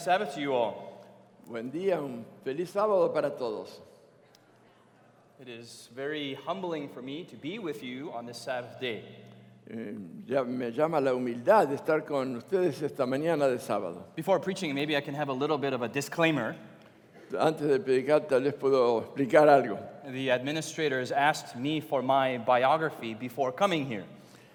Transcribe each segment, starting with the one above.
Sabbath to you all. Buen día, un feliz sábado para todos. It is very humbling for me to be with you on this Sabbath day. Eh, ya me llama la humildad de estar con ustedes esta mañana de sábado. Before preaching, maybe I can have a little bit of a disclaimer. Antes de predicar, tal vez puedo explicar algo. The administrators asked me for my biography before coming here.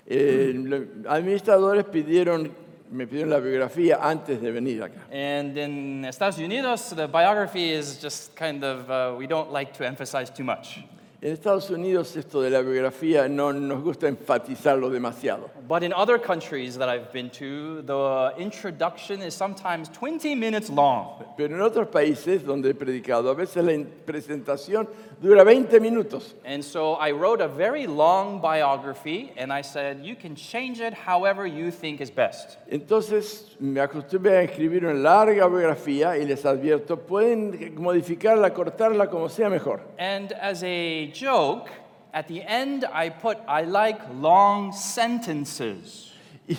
Eh, los administradores pidieron, me pidieron la biografía antes de venir acá. And in Estados Unidos, the biography is just kind of, uh, we don't like to emphasize too much. En Estados Unidos esto de la biografía no nos gusta enfatizarlo demasiado. But in other countries that I've been to, the introduction is sometimes 20 minutes long. Pero en otros países donde he predicado, a veces la presentación dura 20 minutos. And so I wrote a very long biography, and I said, you can change it however you think is best. Entonces me acostumbré a escribir una larga biografía y les advierto, pueden modificarla, cortarla como sea mejor. And as a joke, at the end, I put, I like long sentences.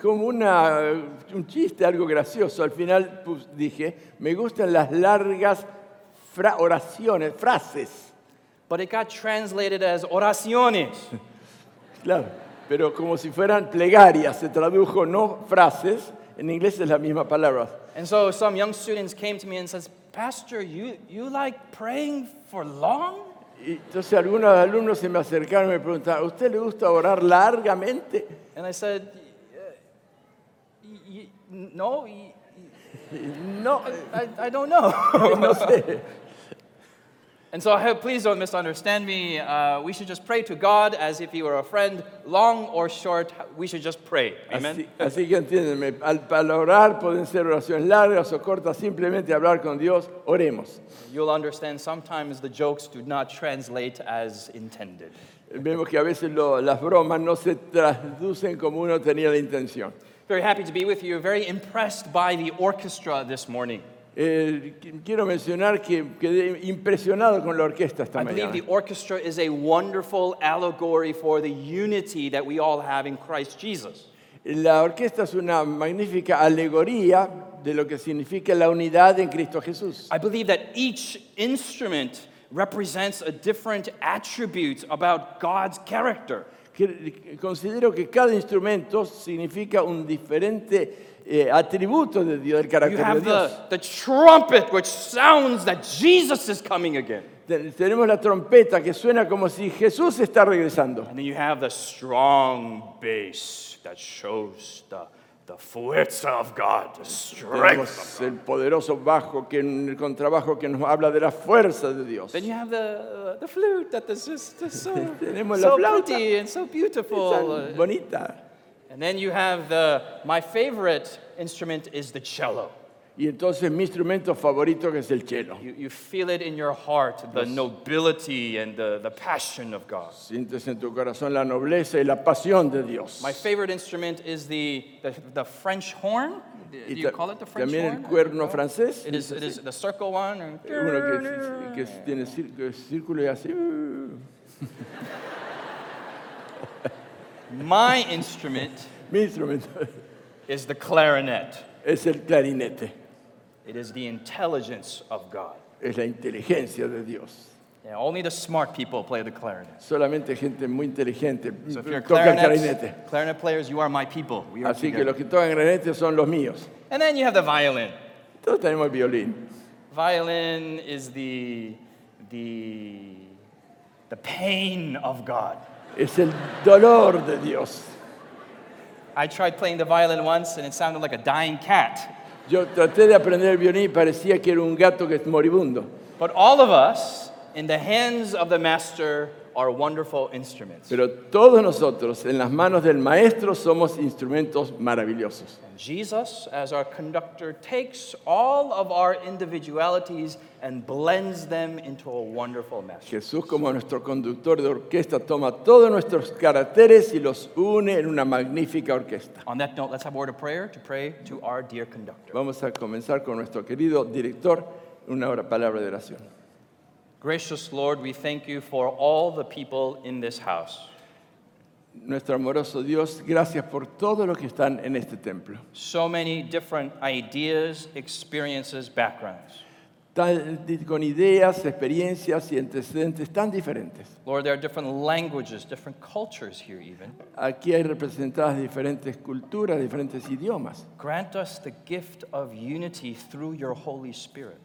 Como una, un chiste, algo gracioso, al final pues, dije, me gustan las largas fra- oraciones, frases. But it got translated as oraciones. Claro, pero como si fueran plegarias, se tradujo no frases, en inglés es la misma palabra. And so some young students came to me and says, Pastor, you, you like praying for long? Y entonces algunos alumnos se me acercaron y me preguntaron, ¿a usted le gusta orar largamente? And I said, "Uh, y- y- no, Y No, I, I don't know. no sé. And so I hope, please don't misunderstand me. Uh, we should just pray to God as if He were a friend, long or short. We should just pray. Amen. Así, así que entiéndenme, al, al orar pueden ser oraciones largas o cortas, simplemente hablar con Dios, oremos. You'll understand sometimes the jokes do not translate as intended. Vemos que a veces lo- las bromas no se traducen como uno tenía la intención. Very happy to be with you. Very impressed by the orchestra this morning. Eh, qu- quiero mencionar que quedé impresionado con la orquesta esta I believe mañana. the orchestra is a wonderful allegory for the unity that we all have in Christ Jesus. La orquesta es una magnífica alegoría de lo que significa la unidad en Cristo Jesús. I believe that each instrument represents a different attribute about God's character. Que- Considero que cada instrumento significa un diferente eh, atributo de Dios, del You carácter de have Dios. the, the trumpet, which sounds that Jesus is coming again. Te- Tenemos la trompeta que suena como si Jesús está regresando. And then you have the strong bass that shows the, the fuerza of God, the strength. Tenemos el poderoso bajo, que, el contrabajo que nos habla de la fuerza de Dios. Then you have the, uh, the flute that is just so, Tenemos la so flauta. pretty and so beautiful. Tan bonita. And then you have the, my favorite instrument is the cello. Y entonces mi instrumento favorito que es el cello. You, you feel it in your heart, the nobility and the, the passion of God. Sientes en tu corazón la nobleza y la pasión de Dios. My favorite instrument is the, the, the French horn. Do you call it the French también horn? el cuerno francés. It is, it is the circle one. Uno que, que tiene cir- que es círculo y así. My instrument Mi instrumento is the clarinet. es el clarinete. It is the intelligence of God. Es la inteligencia de Dios. Yeah, only the smart people play the clarinet. Solamente gente muy inteligente So if you're toca el clarinet, clarinete. clarinet players, you are my people. We are Así que together. los que tocan clarinete son los míos. And then you have the violin. Todos tenemos el violín. Violin is the, the, the pain of God. Es el dolor de Dios. I tried playing the violin once and it sounded like a dying cat. Yo traté de aprender el violín y parecía que era un gato que es moribundo. But all of us, in the hands of the master, are wonderful instruments. Pero todos nosotros, en las manos del maestro, somos instrumentos maravillosos. And Jesus, as our conductor, takes all of our individualities and blends them into a wonderful master. Jesús, como nuestro conductor de orquesta, toma todos nuestros caracteres y los une en una magnífica orquesta. On that note, let's have a word of prayer to pray to our dear conductor. Vamos a comenzar con nuestro querido director, una palabra de oración. Gracious Lord, we thank you for all the people in this house. Nuestro amoroso Dios, gracias por todo lo que están en este templo. So many different ideas, experiences, backgrounds. Con ideas, experiencias y antecedentes tan diferentes. Lord, there are different languages, different cultures here, even. Aquí hay representadas diferentes culturas, diferentes idiomas. Grant us the gift of unity through your Holy Spirit.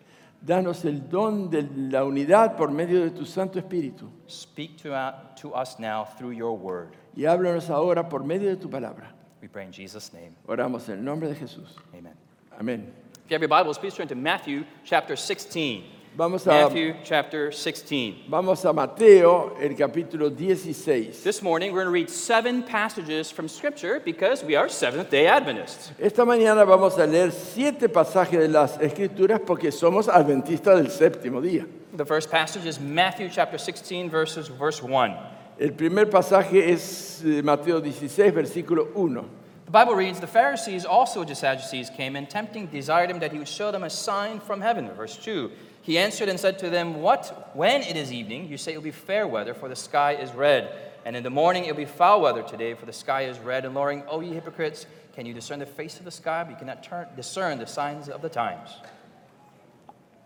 Danos el don de la unidad por medio de tu Santo Espíritu. Speak to, uh, to us now through your word. Y háblanos ahora por medio de tu palabra. We pray in Jesus' name. Oramos en el nombre de Jesús. Amen. Amén. If you have your Bibles, please turn to Matthew chapter 16. Vamos a, Matthew chapter 16. vamos a Mateo, el capítulo 16. This morning, we're going to read seven passages from Scripture because we are Seventh day Adventists. Esta mañana vamos a leer siete pasajes de las Escrituras porque somos adventistas del séptimo día. The first passage is Matthew chapter 16, verses, verse 1. El primer pasaje es eh, Mateo 16, versículo 1. The Bible reads The Pharisees also the Sadducees came and tempting desired him that he would show them a sign from heaven. Verse 2. He answered and said to them, What? When it is evening, you say it will be fair weather, for the sky is red. And in the morning it will be foul weather today, for the sky is red and lowering. O ye hypocrites, can you discern the face of the sky, but you cannot turn, discern the signs of the times?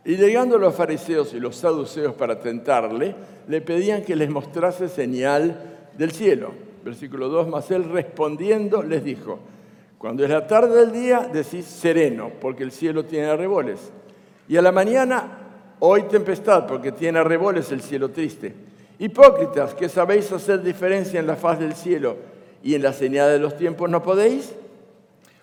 Y llegando los fariseos y los saduceos para tentarle, le pedían que les mostrase señal del cielo. Versículo 2, mas él respondiendo les dijo, cuando es la tarde del día, decís sereno, porque el cielo tiene arreboles. Y a la mañana, hoy tempestad, porque tiene arreboles el cielo triste. Hipócritas, que sabéis hacer diferencia en la faz del cielo y en la señal de los tiempos, ¿no podéis?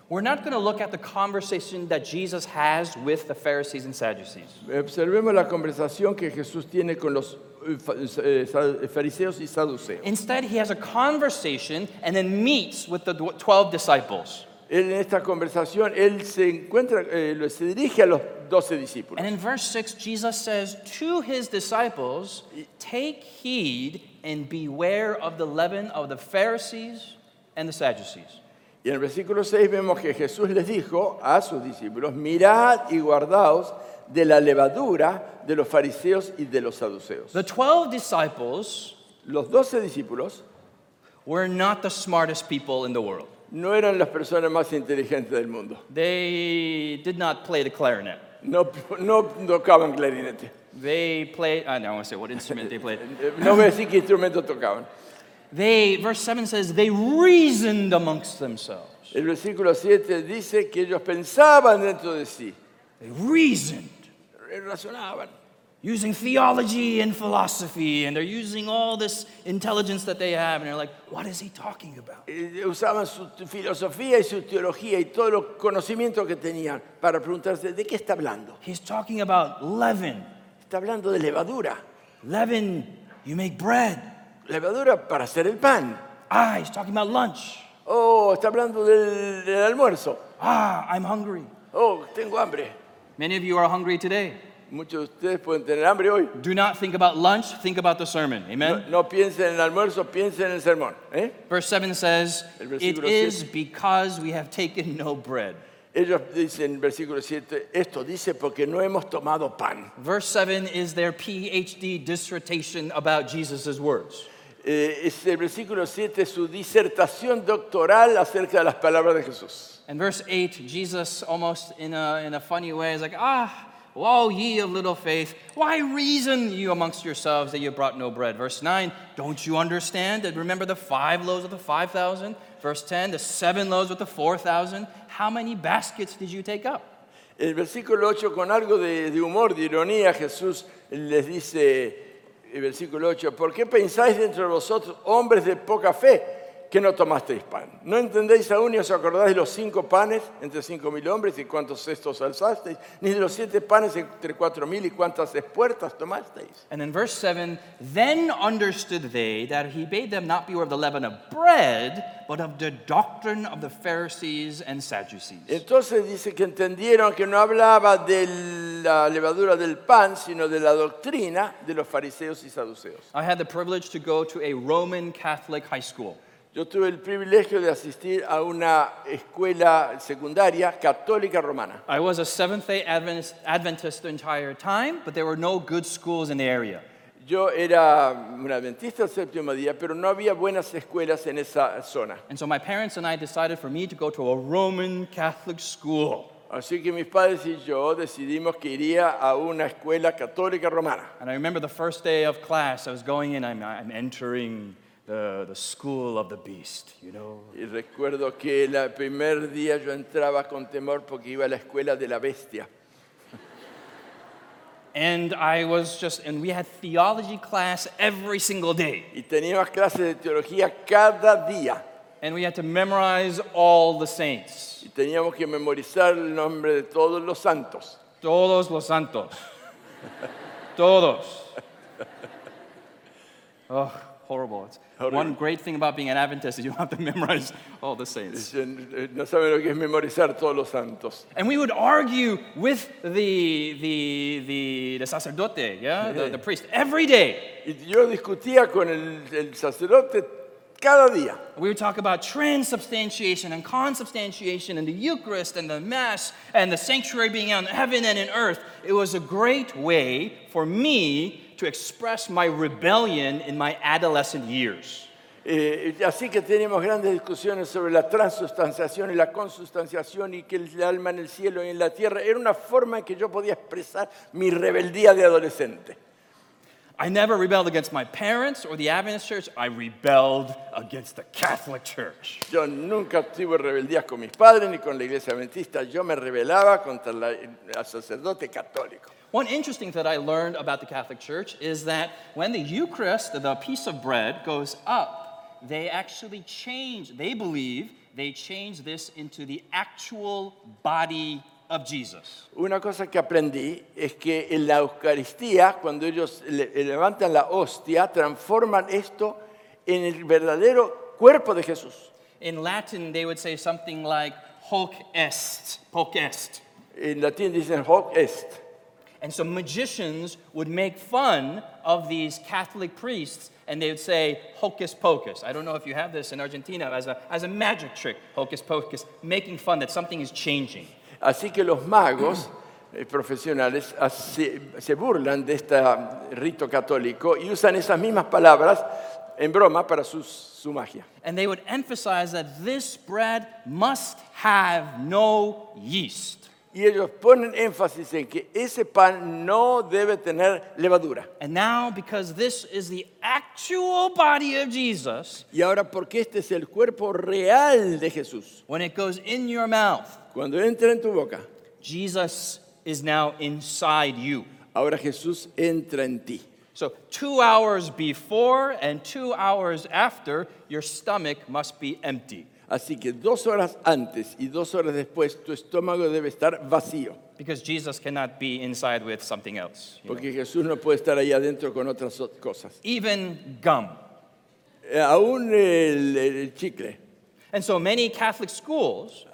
We're not going to look at the conversation that Jesus has with the Pharisees and Sadducees. Observemos la conversación que Jesús tiene con los eh, eh, sa- fariseos y saduceos. Instead, he has a conversation and then meets with the 12 disciples. En esta conversación, él se encuentra, eh, se dirige a los doce discípulos. And in verse 6, Jesus says to his disciples, Take heed and beware of the leaven of the Pharisees and the Sadducees. Y en el versículo 6 vemos que Jesús les dijo a sus discípulos, mirad y guardaos de la levadura de los fariseos y de los saduceos. The 12 disciples Los doce discípulos were not the smartest people in the world. No eran las personas más inteligentes del mundo. They did not play the clarinet. No, no tocaban clarinete. They played, I don't want to say what instrument they played. No voy a decir qué instrumento tocaban. They, verse 7 says, they reasoned amongst themselves. El versículo 7 dice que ellos pensaban dentro de sí, They reasoned. razonaban. Using theology and philosophy, and they're using all this intelligence that they have, and they're like, what is he talking about? Eh, usaban su filosofía y su teología y todo el conocimiento que tenían para preguntarse, ¿de qué está hablando? He's talking about leaven. Está hablando de levadura. Leaven, you make bread. Levadura para hacer el pan. Ah, he's talking about lunch. Oh, está hablando del, del almuerzo. Ah, I'm hungry. Oh, tengo hambre. Many of you are hungry today. Muchos de ustedes pueden tener hambre hoy. Do not think about lunch, think about the sermon. Amen? no piensen en el almuerzo, piensen en el sermón. ¿eh? Verse 7 says, El It versículo is siete. because we have taken no bread. Ellos dicen, versículo 7, esto dice porque no hemos tomado pan. Verse 7 is their PhD dissertation about Jesus' words. Eh, es el versículo 7 su disertación doctoral acerca de las palabras de Jesús. And verse 8, Jesus, almost in a, in a funny way, is like, Ah, woe ye of little faith, why reason you amongst yourselves that you brought no bread? Verse 9, don't you understand that remember the five loaves of the 5,000? Verse 10, the seven loaves with the 4,000? How many baskets did you take up? El versículo 8, con algo de, de humor, de ironía, Jesús les dice, el versículo 8, ¿por qué pensáis dentro de vosotros, hombres de poca fe, que no tomasteis pan? ¿No entendéis aún ni os acordáis de los cinco panes entre cinco mil hombres y cuántos cestos alzasteis? Ni de los siete panes entre cuatro mil y cuántas espuertas tomasteis? And in verse 7, then understood they that he bade them not beware of the leaven of bread, but of the doctrine of the Pharisees and Sadducees. Entonces dice que entendieron que no hablaba de la levadura del pan, sino de la doctrina de los fariseos y saduceos. I had the privilege to go to a Roman Catholic high school. Yo tuve el privilegio de asistir a una escuela secundaria católica romana. I was a Seventh day Adventist, Adventist the entire time, but there were no good schools in the area. Yo era un adventista del séptimo día, pero no había buenas escuelas en esa zona. And so my parents and I decided for me to go to a Roman Catholic school. Así que mis padres y yo decidimos que iría a una escuela católica romana. And I remember the first day of class, I was going in, I'm, I'm entering the, the school of the beast, you know. Y recuerdo que el primer día yo entraba con temor porque iba a la escuela de la bestia. And I was just, and we had theology class every single day. Y teníamos clases de teología cada día. And we had to memorize all the saints. Y teníamos que memorizar el nombre de todos los santos. Todos los santos. Todos. Oh, horrible. It's Horrible. One great thing about being an Adventist is you don't have to memorize all the saints. No saben lo que es memorizar todos los santos. And we would argue with the, the, the, the sacerdote, yeah, the, the priest, every day. Y yo discutía con el, el sacerdote cada día. We would talk about transubstantiation and consubstantiation and the Eucharist and the Mass and the sanctuary being on heaven and in earth. It was a great way for me to express my rebellion in my adolescent years. Eh, así que teníamos grandes discusiones sobre la transustanciación y la consustanciación y que el alma en el cielo y en la tierra. Era una forma en que yo podía expresar mi rebeldía de adolescente. I never rebelled against my parents or the Adventist church. I rebelled against the Catholic Church. Yo nunca tuve rebeldías con mis padres ni con la iglesia adventista. Yo me rebelaba contra la- el sacerdote católico. One interesting thing that I learned about the Catholic Church is that when the Eucharist, the piece of bread, goes up, they actually change, they believe they change this into the actual body of Jesus. Una cosa que aprendí es que en la Eucaristía, cuando ellos le- levantan la hostia, transforman esto en el verdadero cuerpo de Jesús. In Latin, they would say something like hoc est, hoc est. En latín dicen hoc est. And so magicians would make fun of these Catholic priests and they would say hocus pocus. I don't know if you have this in Argentina as a, as a magic trick, hocus pocus, making fun that something is changing. Así que los magos eh, profesionales se, burlan de este rito católico y usan esas mismas palabras en broma para sus- su magia. And they would emphasize that this bread must have no yeast. Y ellos ponen énfasis en que ese pan no debe tener levadura. And now, because this is the actual body of Jesus, Y ahora, porque este es el cuerpo real de Jesús, when it goes in your mouth, cuando entra en tu boca, Jesus is now inside you. ahora Jesús entra en ti. So, two hours before and two hours after, your stomach must be empty Así que dos horas antes y dos horas después, tu estómago debe estar vacío, because Jesus cannot be inside with something else. you know. porque Jesús no puede estar ahí adentro con otras o- cosas. Even gum. Eh, Aún el, el chicle. And so, many Catholic schools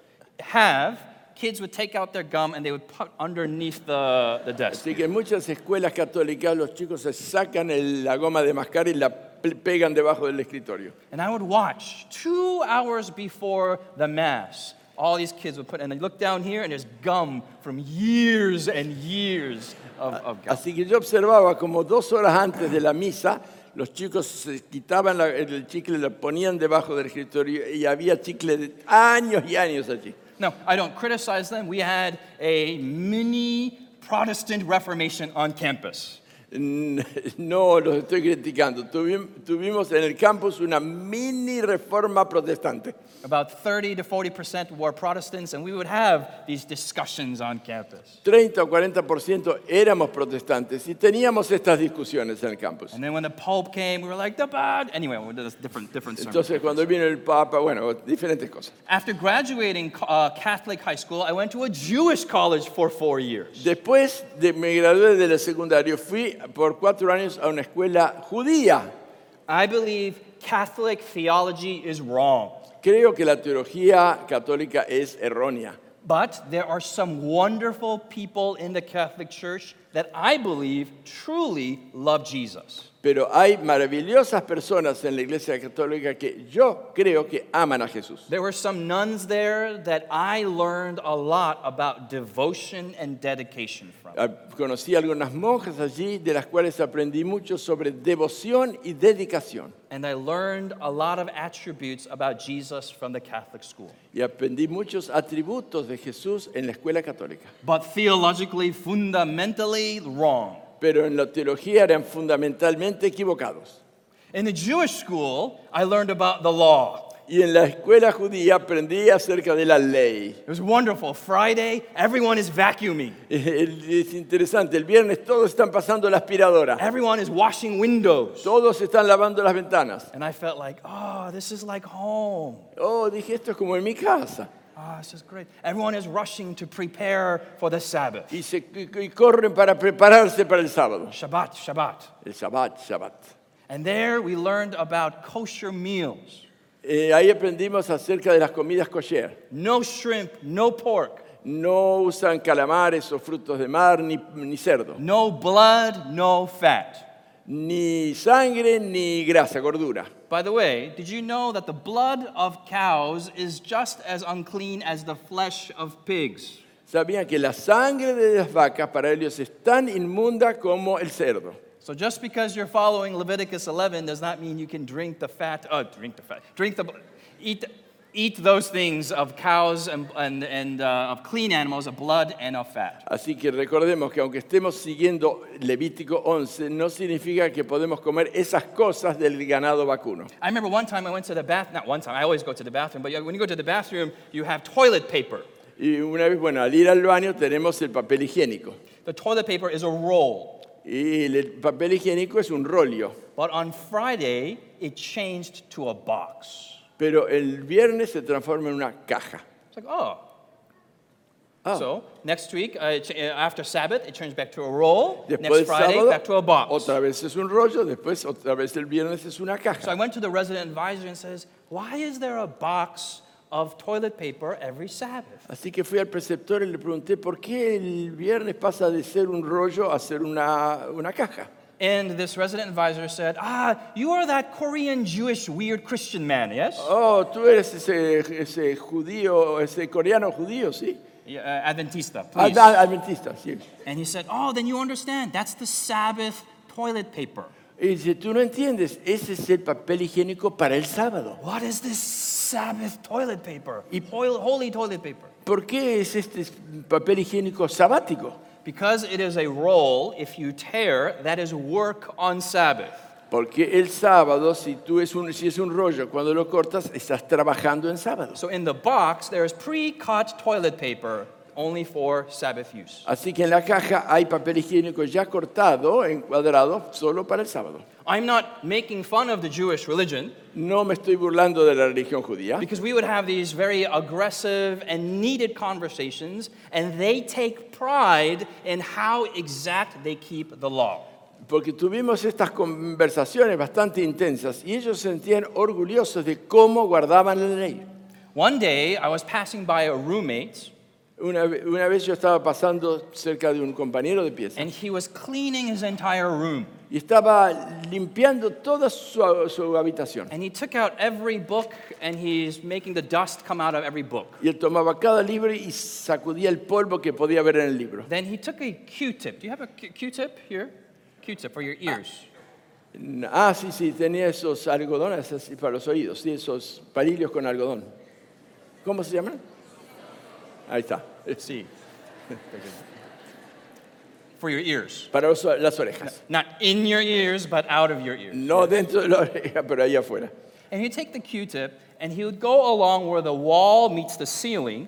have kids would take out their gum and they would put underneath the, the desk. Así que en muchas escuelas católicas los chicos se sacan el- la goma de mascar y la pegan debajo del escritorio. And I would watch two hours before the Mass. All these kids would put, and I look down here, and there's gum from years and years of, of gum. Así que yo observaba como dos horas antes de la misa, los chicos se quitaban la- el chicle, lo ponían debajo del escritorio y había chicle de años y años allí. No, I don't criticize them. We had a mini Protestant Reformation on campus. No los estoy criticando. Tuvim- Tuvimos en el campus una mini reforma protestante. About 30 to 40% were Protestants, and we would have these discussions on campus. 30 o 40% éramos protestantes y teníamos estas discusiones en el campus. And then when the Pope came, we were like, the bad. Anyway, we did this different, different sermon. Entonces cuando vino el Papa, bueno, diferentes cosas. After graduating uh, Catholic high school, I went to a Jewish college for four years. Después de me gradué del secundario, fui por cuatro años a una escuela judía. I believe Catholic theology is wrong. Creo que la teología católica es errónea. But there are some wonderful people in the Catholic Church that I believe truly love Jesus. Pero hay maravillosas personas en la iglesia católica que yo creo que aman a Jesús. There were some nuns there that I learned a lot about devotion and dedication from. Ah, Conocí algunas monjas allí de las cuales aprendí mucho sobre devoción y dedicación. And I learned a lot of attributes about Jesus from the Catholic school. Y aprendí muchos atributos de Jesús en la escuela católica. But theologically, fundamentally wrong. Pero en la teología eran fundamentalmente equivocados. In the Jewish school, I learned about the law. Y en la escuela judía aprendí acerca de la ley. It was wonderful. Friday, everyone is vacuuming. Es interesante, el viernes todos están pasando la aspiradora. Everyone is washing windows. Todos están lavando las ventanas. And I felt like, oh, this is like home. Oh, dije, esto es como en mi casa. Oh, this is great. Everyone is rushing to prepare for the Sabbath. Y, se, y corren para prepararse para el sábado. Shabbat, Shabbat. El Shabbat, Shabbat. And there we learned about kosher meals. Eh, ahí aprendimos acerca de las comidas kosher. No shrimp, no pork, No usan calamares o frutos de mar, ni, ni cerdo. no blood, no fat. Ni sangre, ni grasa, gordura. By the way, did you know that the blood of cows is just as unclean as the flesh of pigs? Sabían que la sangre de las vacas para ellos es tan inmunda como el cerdo. So just because you're following Leviticus 11 does not mean you can drink the fat, uh, drink the fat, drink the, eat, eat those things of cows and, and, and uh, of clean animals, of blood and of fat. Así que recordemos que aunque estemos siguiendo Levítico 11, no significa que podemos comer esas cosas del ganado vacuno. I remember one time I went to the bath, not one time, I always go to the bathroom, but when you go to the bathroom, you have toilet paper. Y una vez, bueno, al ir al baño tenemos el papel higiénico. The toilet paper is a roll. Y el papel higiénico es un rollo. But on Friday, it changed to a box. Pero el viernes se transforma en una caja. It's like, oh. Oh. So next week, uh, ch- uh, after Sabbath, it turns back to a roll. Después Next Friday, sábado, back to a box. otra vez es un rollo, después otra vez el viernes es una So caja. I went to the resident advisor and says, why is there a box of toilet paper every Sabbath? Así que fui al preceptor y le pregunté, ¿por qué el viernes pasa de ser un rollo a ser una, una caja? And this resident advisor said, ah, you are that Korean Jewish weird Christian man, yes? Oh, tú eres ese, ese judío, ese coreano judío, sí. Yeah, uh, Adventista, please. Adventista, sí. And he said, oh, then you understand. That's the Sabbath toilet paper. Y dice, tú no entiendes, ese es el papel higiénico para el sábado. What is this Sabbath toilet paper? Holy, holy toilet paper. ¿Por qué es este papel higiénico sabático? Because it is a roll, if you tear, that is work on Sabbath. Porque el sábado, si, tú es un, si es un rollo, cuando lo cortas, estás trabajando en sábado. So in the box, there is pre cut toilet paper only for Sabbath use. Así que en la caja hay papel higiénico ya cortado, encuadrado, solo para el sábado. I'm not making fun of the Jewish religion No me estoy burlando de la religión judía, because we would have these very aggressive and needed conversations, and they take pride in how exact they keep the law. porque tuvimos estas conversaciones bastante intensas y ellos se sentían orgullosos de cómo guardaban la ley. One day, I was passing by a roommate, Una, ve- una vez yo estaba pasando cerca de un compañero de pieza and he was cleaning his entire room. y estaba limpiando toda su, su habitación. And he took out every book, and he's making the dust come out of every book. Y él tomaba cada libro y sacudía el polvo que podía ver en el libro. Then he took a Q-tip. Do you have a Q- Q-tip here? Q-tip for your ears. Ah, sí, sí, tenía esos algodones así para los oídos, sí, esos palillos con algodón. ¿Cómo se llaman? Ahí está, See. for your ears. para los- las orejas. Not in your ears, but out of your ears. No dentro de la oreja, pero ahí afuera. And he'd take the Q-tip, and he would go along where the wall meets the ceiling,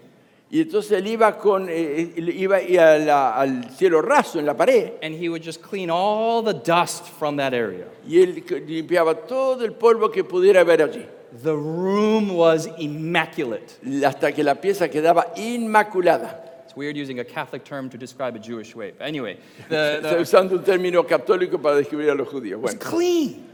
Y entonces él iba, con, eh, él iba y a la- al cielo raso en la pared and he would just clean all the dust from that area. y él c- limpiaba todo el polvo que pudiera haber allí, The room was immaculate. hasta que la pieza quedaba inmaculada. It's weird using a Catholic term to describe a Jewish way. But anyway, the, Estoy the, usando un término católico para describir a los judíos. it's Bueno, clean.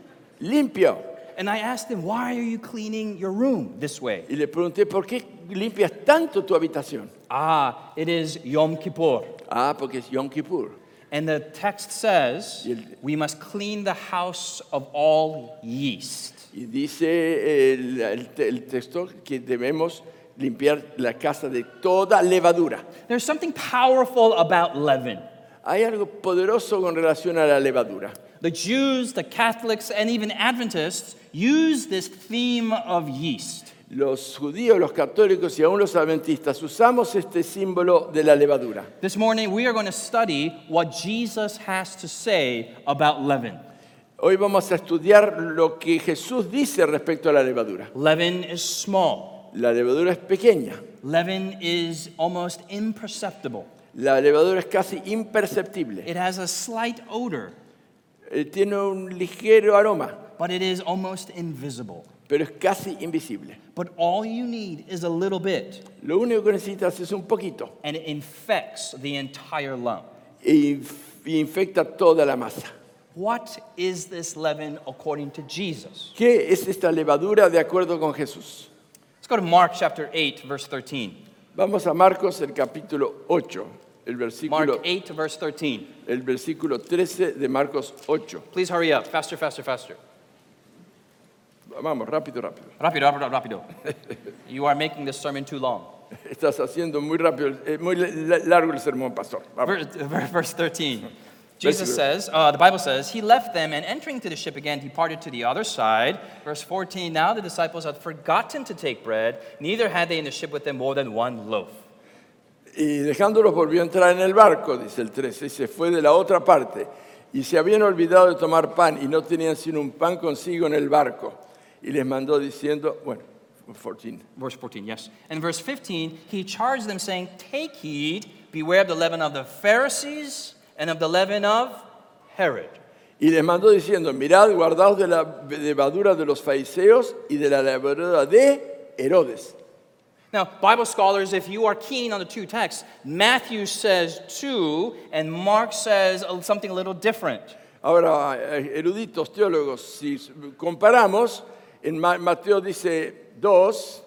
limpio. And I asked him, why are you cleaning your room this way? Y le pregunté, ¿por qué limpias tanto tu habitación? Ah, it is Yom Kippur. Ah, porque es Yom Kippur. And the text says Y el- we must clean the house of all yeast. Y dice el, el el texto que debemos limpiar la casa de toda levadura. There's something powerful about leaven. Hay algo poderoso con relación a la levadura. The Jews, the Catholics, and even Adventists use this theme of yeast. Los judíos, los católicos y aún los adventistas usamos este símbolo de la levadura. This morning, we are going to study what Jesus has to say about leaven. Hoy vamos a estudiar lo que Jesús dice respecto a la levadura. Leaven is small, La levadura es pequeña, leaven is almost imperceptible, la levadura es casi imperceptible, it has a slight odor, Eh, tiene un ligero aroma, but it is almost invisible. pero es casi invisible. But all you need is a little bit, Lo único que necesitas es un poquito and it infects the entire lump. inf- y infecta toda la masa. What is this leaven according to Jesus? ¿Qué es esta levadura de acuerdo con Jesús? Let's go to Mark chapter 8, verse 13. Vamos a Marcos, el capítulo 8, el versículo, Mark 8, verse 13. el versículo 13 de Marcos 8. Please hurry up. Faster, faster, faster. Vamos, rápido, rápido. Rápido, rápido, rápido. You are making this sermon too long. Estás haciendo muy rápido, eh, muy la- largo el sermón, pastor. Vamos. Verse, verse 13. Jesus says, uh, the Bible says, He left them and entering into the ship again departed to the other side. Verse 14, now the disciples had forgotten to take bread, neither had they in the ship with them more than one loaf. Y dejándolos volvió a entrar en el barco, dice el 13, y se fue de la otra parte. Y se habían olvidado de tomar pan y no tenían sino un pan consigo en el barco. Y les mandó diciendo, bueno, 14. Verse 14, yes. And verse 15, He charged them, saying, Take heed, beware of the leaven of the Pharisees and of the leaven of Herod. Y les mandó diciendo, mirad, guardaos de la levadura de los fariseos y de la levadura de Herodes. Now, Bible scholars, if you are keen on the two texts, Matthew says two, and Mark says something a little different. Ahora, eh, eruditos, teólogos, si comparamos, en Mateo dice dos,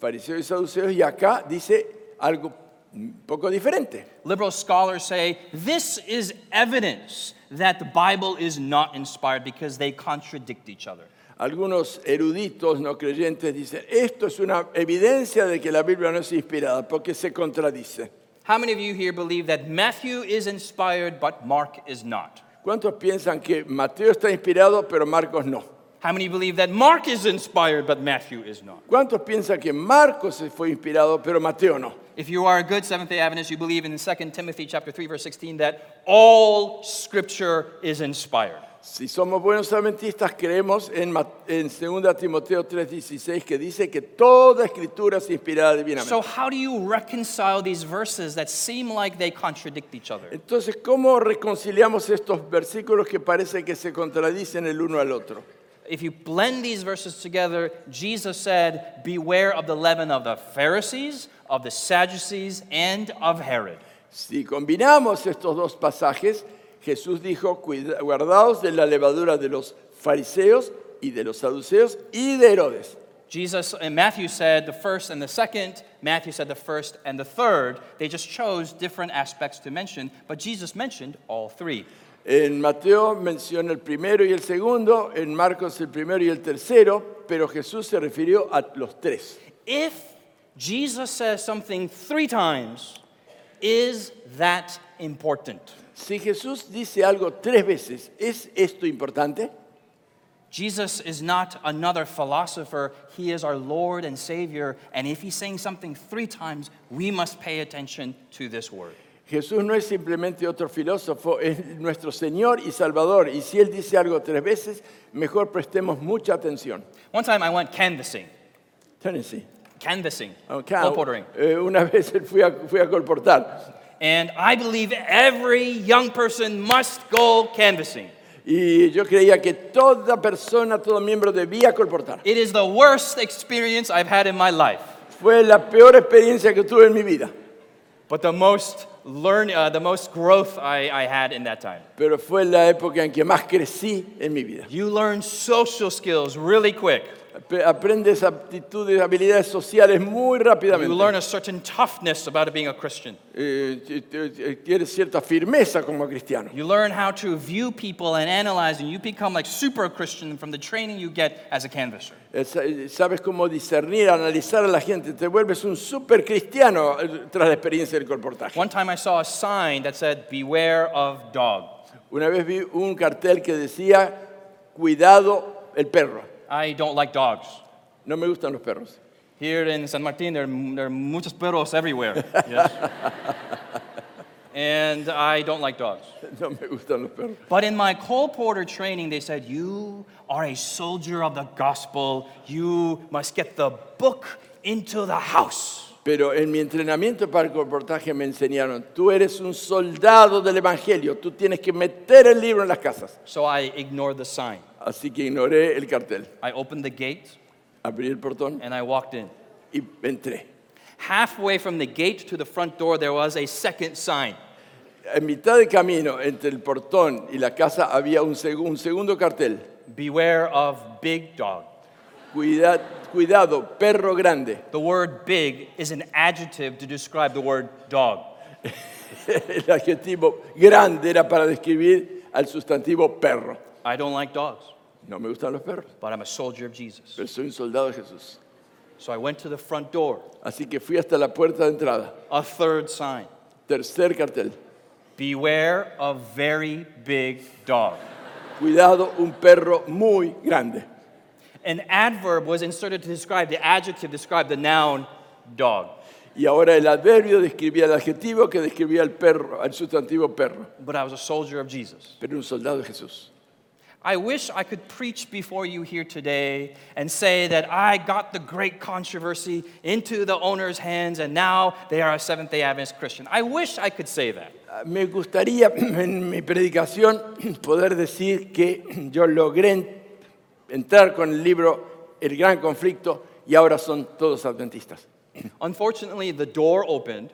fariseos y saduceos, y acá dice algo un poco diferente. Liberal scholars say this is evidence that the Bible is not inspired because they contradict each other. Algunos eruditos no creyentes dicen, esto es una evidencia de que la Biblia no es inspirada, porque se contradice. How many of you here believe that Matthew is inspired but Mark is not? ¿Cuántos piensan que Mateo está inspirado, pero Marcos no? How many believe that Mark is inspired but Matthew is not? ¿Cuántos piensan que Marcos fue inspirado, pero Mateo no? If you are a good Seventh-day Adventist, you believe in 2 Timothy chapter 3 verse 16 that all scripture is inspired. Si somos buenos adventistas, creemos en, en 2 Timoteo 3:16 que dice que toda escritura es inspirada divinamente. So how do you reconcile these verses that seem like they contradict each other? Entonces, ¿cómo reconciliamos estos versículos que parece que se contradicen el uno al otro? If you blend these verses together, Jesus said, Beware of the leaven of the Pharisees, of the Sadducees, and of Herod. Si combinamos estos dos pasajes, Jesús dijo, "Cuida- guardaos de la levadura de los fariseos y de los saduceos y de Herodes. Jesus and Matthew said the first and the second, Matthew said the first and the third. They just chose different aspects to mention, but Jesus mentioned all three. En Mateo menciona el primero y el segundo, en Marcos el primero y el tercero, pero Jesús se refirió a los tres. If Jesus says something three times, is that important? Si Jesús dice algo tres veces, ¿es esto importante? Jesus is not another philosopher. He is our Lord and Savior. And if he's saying something three times, we must pay attention to this word. Jesús no es simplemente otro filósofo, es nuestro Señor y Salvador. Y si Él dice algo tres veces, mejor prestemos mucha atención. One time I went canvassing. Tennessee. Canvassing. Acá, colportering. eh, una vez fui a, fui a colportar And I believe every young person must go canvassing. y yo creía que toda persona, todo miembro debía colportar. It is the worst experience I've had in my life, Fue la peor experiencia que tuve en mi vida, but the most learn, uh, the most growth I, I had in that time. pero fue la época en que más crecí en mi vida. You learn social skills really quick. Ap- Aprendes aptitudes, habilidades sociales muy You rápidamente. learn a certain toughness about being a Christian. Eh, t- t- tienes cierta firmeza como cristiano. You learn how to view people and analyze, and you become like super Christian from the training you get as a canvasser. Eh, sa- eh, Sabes cómo discernir, analizar a la gente. Te vuelves un super cristiano eh, tras la experiencia del colportaje. One time I saw a sign that said, Beware of dog. Una vez vi un cartel que decía, cuidado el perro. I don't like dogs. No me gustan los perros. Here in San Martin, there, there are muchos perros everywhere. Yes. and I don't like dogs. No me gustan los perros. But in my colporteur training, they said, You are a soldier of the gospel. You must get the book into the house. Pero en mi entrenamiento para el colportaje me enseñaron, tú eres un soldado del Evangelio, tú tienes que meter el libro en las casas. So I ignored the sign. Así que ignoré el cartel, I opened the gate abrí el portón and I walked in. y entré. Halfway from the gate to the front door, there was a second sign. En mitad de camino entre el portón y la casa había un, seg- un segundo cartel. Beware of big dog. Cuida- cuidado, perro grande. The word big is an adjective to describe the word dog. El adjetivo grande era para describir al sustantivo perro. I don't like dogs, No me gustan los perros, but I'm a soldier of Jesus. pero soy un soldado de Jesús. So I went to the front door. Así que fui hasta la puerta de entrada. A third sign. Tercer cartel. Beware of very big dog. Cuidado, un perro muy grande. An adverb was inserted to describe the adjective, describe the noun dog. Y ahora el adverbio describía el adjetivo que describía al perro, al sustantivo perro, But I was a soldier of Jesus. pero un soldado de Jesús. I wish I could preach before you here today and say that I got the great controversy into the owner's hands and now they are a Seventh day Adventist Christian. I wish I could say that. Ah, me gustaría en mi predicación poder decir que yo logré entrar con el libro El Gran Conflicto y ahora son todos adventistas. Unfortunately, the door opened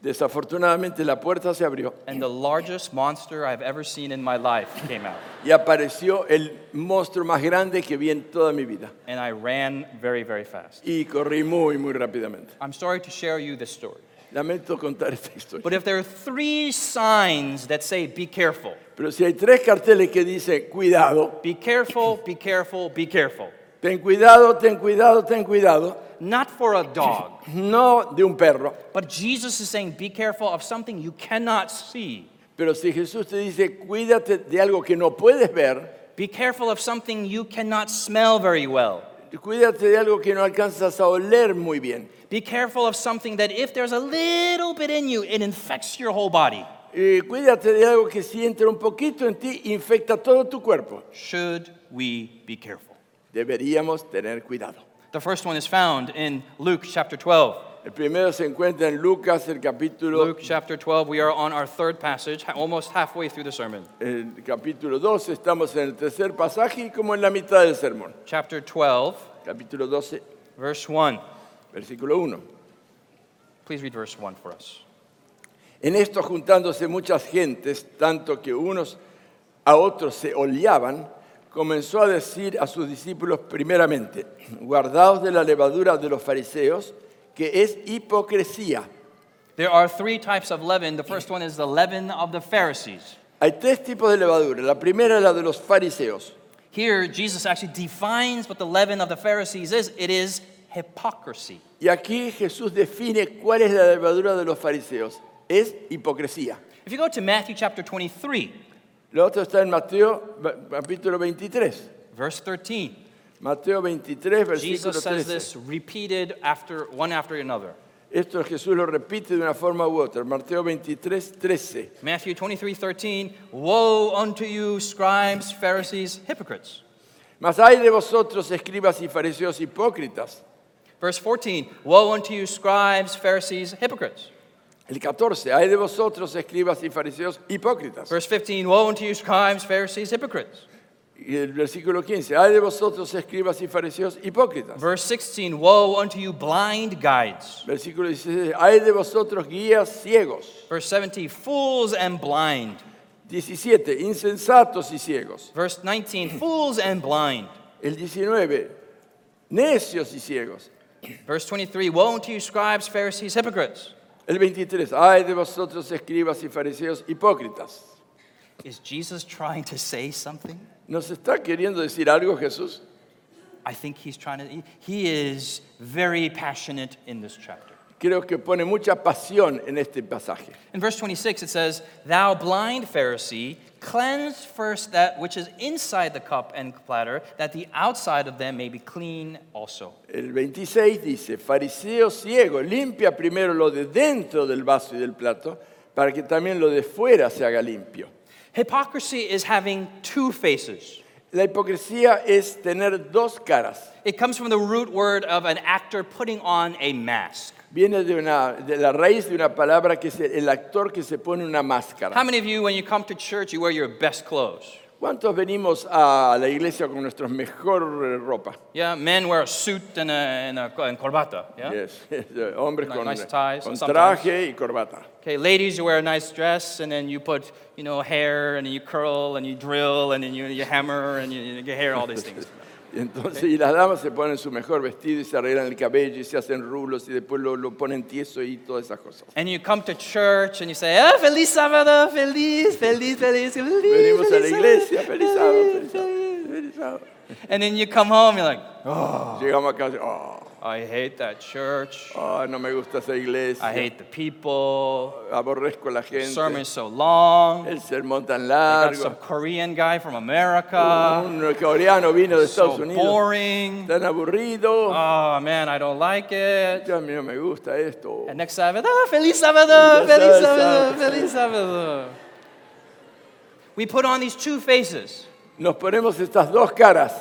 Desafortunadamente la puerta se abrió and the largest monster I've ever seen in my life came out. y apareció el monstruo más grande que vi en toda mi vida. And I ran very, very fast. Y corrí muy, muy rápidamente. I'm sorry to share you this story. Lamento contar esta historia. But if there are three signs that say, be careful, Pero si hay tres carteles que dicen, cuidado, be careful, be careful, be careful, ten cuidado, ten cuidado, ten cuidado, not for a dog, no de un perro, but Jesus is saying, be careful of something you cannot see. pero si Jesús te dice, cuídate de algo que no puedes ver, Be careful of something you cannot smell very well. cuídate de algo que no alcanzas a oler muy bien, Be careful of something that if there's a little bit in you, it infects your whole body. Eh, cuídate de algo que si entra un poquito en ti, infecta todo tu cuerpo. Should we be careful? Deberíamos tener cuidado. The first one is found in Luke chapter 12. El primero se encuentra en Lucas, el capítulo, Luke chapter 12, we are on our third passage, ha- almost halfway through the sermon. el capítulo 12, estamos en el tercer pasaje y como en la mitad del sermón. Chapter 12, Capítulo 12, verse 1. versículo 1. Please read verse 1 for us. En esto juntándose muchas gentes, tanto que unos a otros se oleaban, comenzó a decir a sus discípulos primeramente, guardaos de la levadura de los fariseos, que es hipocresía. There are three types of leaven. The first one is the leaven of the Pharisees. Hay tres tipos de levadura. La primera es la de los fariseos. Here, Jesus actually defines what the leaven of the Pharisees is it is hypocrisy. Y aquí Jesús define cuál es la levadura de los fariseos. Es hipocresía. If you go to Matthew chapter 23, Lo otro está en Mateo capítulo 23. verse 13, Mateo 23, versículo Jesus says 13. this repeated after one after another. Esto Jesús lo repite de una forma u otra. Mateo 23, 13. Matthew 23, 13, Woe unto you, scribes, Pharisees, hypocrites. Mas hay de vosotros, escribas y fariseos hipócritas. Verse 14, Woe unto you, scribes, Pharisees, hypocrites. El 14. Hay de vosotros, escribas y fariseos hipócritas. Verse 15, Woe unto you, scribes, Pharisees, hypocrites. Y el versículo 15. Hay de vosotros, escribas y fariseos hipócritas. Verse 16, Woe unto you, blind guides. Versículo 16. Hay de vosotros, guías ciegos. Verse 17, Fools and blind. 17. Insensatos y ciegos. Verse 19, Fools and blind. El 19. necios y ciegos. Verse 23 Woe unto you, scribes, Pharisees, hypocrites! El 23, ay de vosotros escribas y fariseos hipócritas. Is Jesus trying to say something? ¿Nos está queriendo decir algo Jesús? I think he's trying to, he- is very passionate in this chapter. Creo que pone mucha pasión en este pasaje. In verse 26, it says, Thou blind Pharisee, cleanse first that which is inside the cup and platter, that the outside of them may be clean also. El 26 dice, fariseo ciego, limpia primero lo de dentro del vaso y del plato, para que también lo de fuera se haga limpio. Hypocrisy is having two faces. La hipocresía es tener dos caras. It comes from the root word of an actor putting on a mask. Viene de, una, de la raíz de una palabra que es el actor que se pone una máscara. How many of you, when you come to church, you wear your best clothes? ¿Cuántos venimos a la iglesia con nuestra mejor eh, ropa? Yeah, men wear a suit and a, and a and corbata. Yeah. Yes, Hombres Like con, nice ties, con traje y corbata. Okay, ladies, you wear a nice dress, and then you put, you know, hair, and you curl, and you drill, and then you, you hammer, and you, you get hair, all these things. Y entonces, y las damas se ponen su mejor vestido y se arreglan el cabello y se hacen rulos y después lo, lo ponen tieso y todas esas cosas. And you come to church, and you say, ah, feliz sábado, feliz, feliz, feliz, feliz. Venimos a la iglesia, feliz sábado, feliz, sábado, feliz. sábado. And then you come home, you're like, Llegamos acá, oh, I hate that church. oh, no me gusta esa iglesia, I hate the people. aborrezco la The gente, sermon is so long. el sermón tan I got some Korean guy from America. un coreano vino de Estados So Unidos, boring. tan aburrido, Oh man, I don't like it. a mí no me gusta esto. And next Sabbath, ah, feliz sábado, Feliz sábado, feliz sábado. We put on these two faces. Nos ponemos estas dos caras,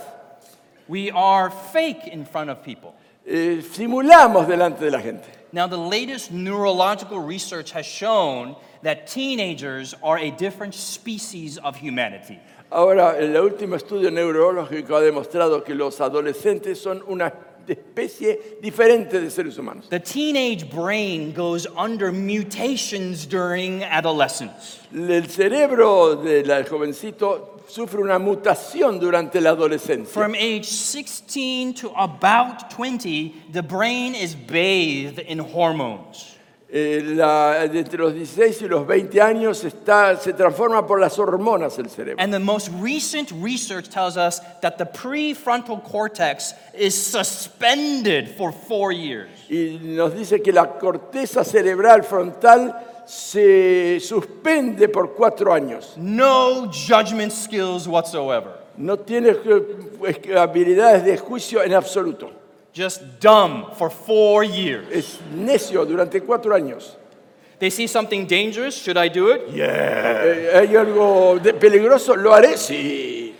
We are fake in front of people. Eh, simulamos delante de la gente. Now, the latest neurological research has shown that teenagers are a different species of humanity. Ahora, el último estudio neurológico ha demostrado que los adolescentes son una especie diferente de seres humanos. The teenage brain goes under mutations during adolescence. El cerebro del jovencito sufre una mutación durante la adolescencia. From age 16 to about 20, the brain is bathed in hormones. Eh, la- entre los 16 y los 20 años está, se transforma por las hormonas el cerebro. And the most recent research tells us that the prefrontal cortex is suspended for four years. Y nos dice que la corteza cerebral frontal se suspende por cuatro años. No judgment skills whatsoever. No tiene eh, habilidades de juicio en absoluto. Just dumb for four years. Es necio durante cuatro años. They see something dangerous. Should I do it? Eh, ¿Hay algo de peligroso? Lo haré, sí.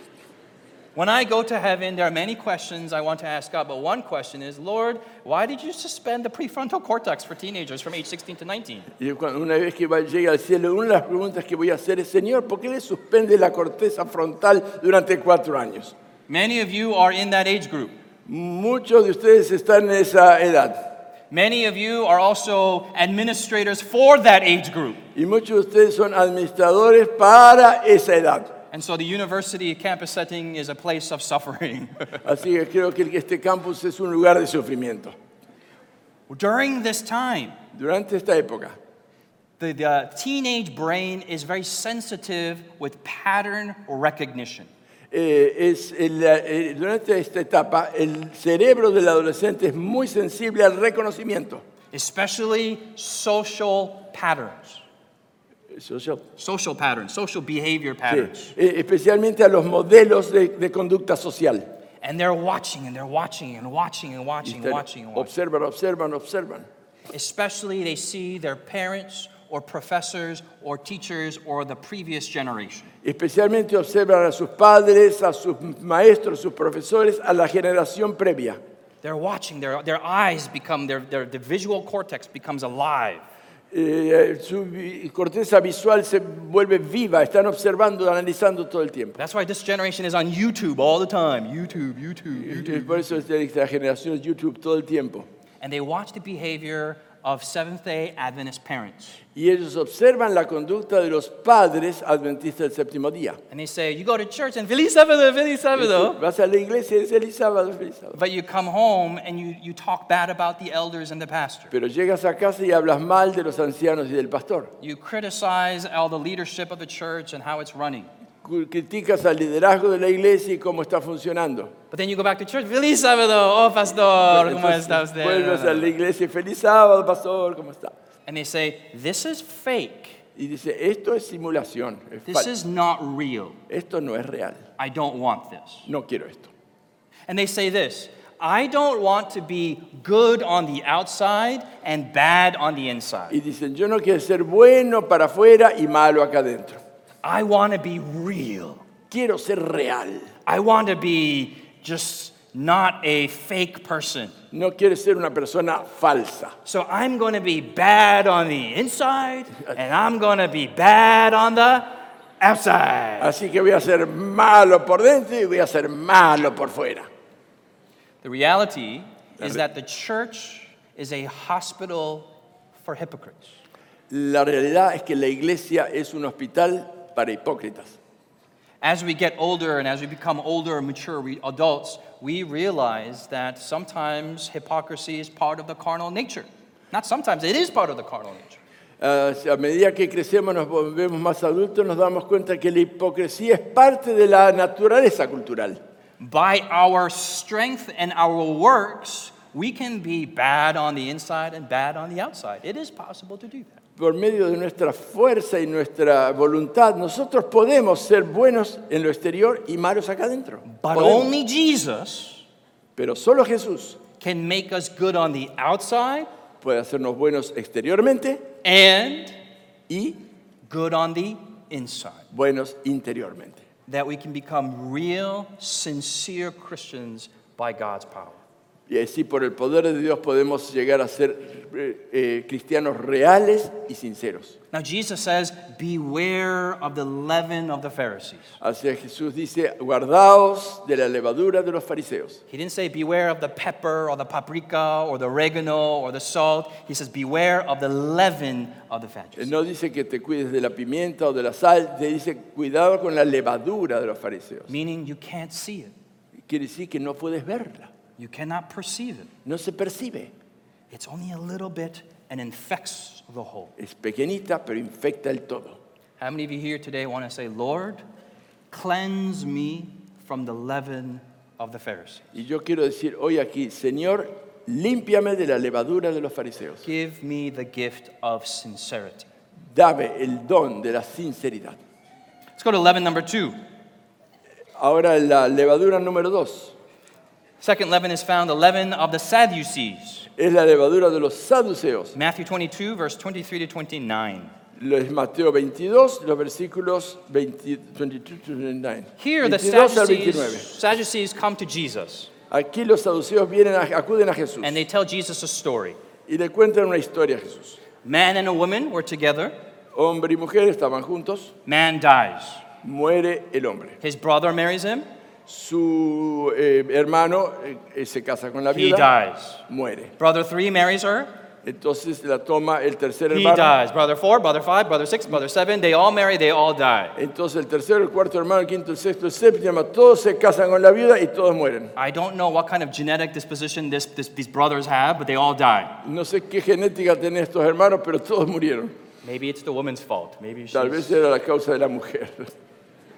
When I go to heaven, there are many questions I want to ask God, but one question is, Lord, why did you suspend the prefrontal cortex for teenagers from age 16 to 19? Y cuando una vez que va- llegue al cielo, una de las preguntas que voy a hacer es, Señor, ¿por qué le suspende la corteza frontal durante cuatro años? Many of you are in that age group. Muchos de ustedes están en esa edad. Many of you are also administrators for that age group. Y muchos de ustedes son administradores para esa edad. And so the university campus setting is a place of suffering. Así que creo que este campus es un lugar de sufrimiento. During this time, Durante esta época, the, the teenage brain is very sensitive with pattern recognition. Eh, es el- eh, durante esta etapa, el cerebro del adolescente es muy sensible al reconocimiento. especially social patterns, Social- social patterns, social behavior sí, patterns. eh, especialmente a los modelos de, de conducta social. And they're watching and they're watching and watching and Y watching and están- watching and watching. observan, observan, observan. Especially they see their parents or professors or teachers or the previous generation. Especialmente observan a sus padres, a sus maestros, sus profesores, a la generación previa. They're watching, their, their eyes become, their, their, the visual cortex becomes alive. Eh, su vi- corteza visual se vuelve viva, están observando, analizando todo el tiempo. That's why this generation is on YouTube all the time. YouTube, YouTube, YouTube. por eso esta generación es YouTube todo el tiempo. And they watch the behavior of Seventh day Adventist parents. Y ellos observan la conducta de los padres adventistas del séptimo día. And they say, You go to church and Feliz Sábado, Feliz Sábado. Vas a la iglesia y feliz sábado, feliz sábado. But you come home and you, you talk bad about the elders and the pastor. Pero llegas a casa y hablas mal de los ancianos y del pastor. You criticize all the leadership of the church and how it's running. Criticas al liderazgo de la iglesia y cómo está funcionando. But then you go back to church, Feliz Sábado, oh pastor, ¿cómo Entonces, está usted? vuelves a la iglesia feliz sábado, pastor, ¿cómo está? And they say, This is fake. Y dice, esto es simulación, es This is not real. esto no es real, I don't want this. no quiero esto. And they say this I don't want to be good on the outside and bad on the inside. Y dicen, yo no quiero ser bueno para afuera y malo acá adentro. I want to be real. Quiero ser real. I want to be just not a fake person. No quiero ser una persona falsa. So I'm going to be bad on the inside and I'm going to be bad on the outside. Así que voy a ser malo por dentro y voy a ser malo por fuera. The reality is that the church is a hospital for hypocrites. La realidad es que la iglesia es un hospital para hipócritas. As we get older and as we become older and mature we, adults, we realize that sometimes hypocrisy is part of the carnal nature. Not sometimes, it is part of the carnal nature. Ah, a medida que crecemos, nos volvemos más adultos, nos damos cuenta que la hipocresía es parte de la naturaleza cultural. By our strength and our works, we can be bad on the inside and bad on the outside. It is possible to do that. Por medio de nuestra fuerza y nuestra voluntad, nosotros podemos ser buenos en lo exterior y malos acá adentro. But Podemos. only Jesus Pero solo Jesús can make us good on the outside puede hacernos buenos exteriormente and y good on the inside. buenos interiormente. That we can become real, sincere Christians by God's power. Y así por el poder de Dios podemos llegar a ser eh, eh, cristianos reales y sinceros. Now, Jesus says, Beware of the leaven of the Pharisees. Así Jesús dice, guardaos de la levadura de los fariseos. He didn't say, Beware of the pepper or the paprika or the oregano or the salt. He says, Beware of the leaven of the Pharisees. no dice que te cuides de la pimienta o de la sal, te dice cuidado con la levadura de los fariseos. Meaning, you can't see it, Quiere decir que no puedes verla, you cannot perceive it. no se percibe. It's only a little bit and infects the whole. Es pequeñita, pero infecta el todo. How many of you here today want to say, Lord, cleanse me from the leaven of the Pharisees? Y yo quiero decir hoy aquí, Señor, límpiame de la levadura de los fariseos. Give me the gift of sincerity. Dame el don de la sinceridad. Let's go to leaven number two. Ahora la levadura número dos Second leaven is found, the leaven of the Sadducees. es la levadura de los saduceos. Matthew 22, verse 23 to 29. Lo es Mateo 22, los versículos 20, 22 to 29. Here, the 22 al Sadducees, Sadducees come to Jesus Aquí los saduceos vienen a- acuden a Jesús and they tell Jesus a story. y le cuentan una historia a Jesús. Man and a woman were together. Hombre y mujer estaban juntos, Man dies. muere el hombre. His brother marries him. Su eh, hermano eh, se casa con la He viuda, dies. muere. Brother three marries her. Entonces la toma el tercer He hermano. dies. Brother four, brother five, brother six, brother seven. They all marry. They all die. Entonces el tercero, el cuarto hermano, el quinto, el sexto, el séptimo, todos se casan con la viuda y todos mueren. I don't know what kind of genetic disposition this, this, these brothers have, but they all die. No sé qué genética tienen estos hermanos, pero todos murieron. Maybe it's the woman's fault. Maybe she's... Tal vez era la causa de la mujer.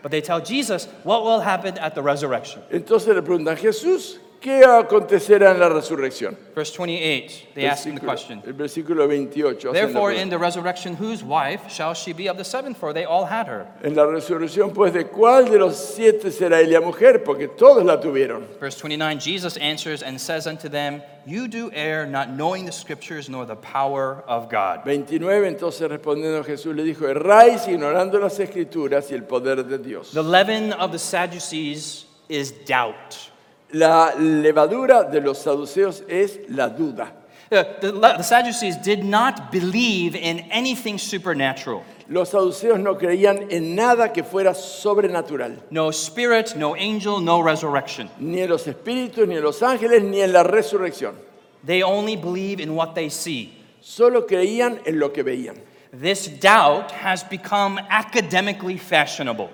But they tell Jesus what will happen at the resurrection. Entonces le preguntan, Jesús, ¿qué acontecerá en la resurrección? Verse 28, they ask him the question. El versículo 28. hacen la Therefore, in the resurrection, whose wife shall she be of the seven? For they all had her. En la resurrección, pues, ¿de cuál de los siete será ella mujer? Porque todos la tuvieron. Verse 29, Jesus answers and says unto them, You do err, not knowing the scriptures nor the power of God. 29, entonces respondiendo Jesús le dijo, erráis ignorando las escrituras y el poder de Dios. The leaven of the Sadducees is doubt. La levadura de los saduceos es la duda. The, the, the Sadducees did not believe in anything supernatural. Los saduceos no creían en nada que fuera sobrenatural, No spirit, no angel, no resurrection. ni en los espíritus, ni en los ángeles, ni en la resurrección. They only believe in what they see. Solo creían en lo que veían. This doubt has become academically fashionable,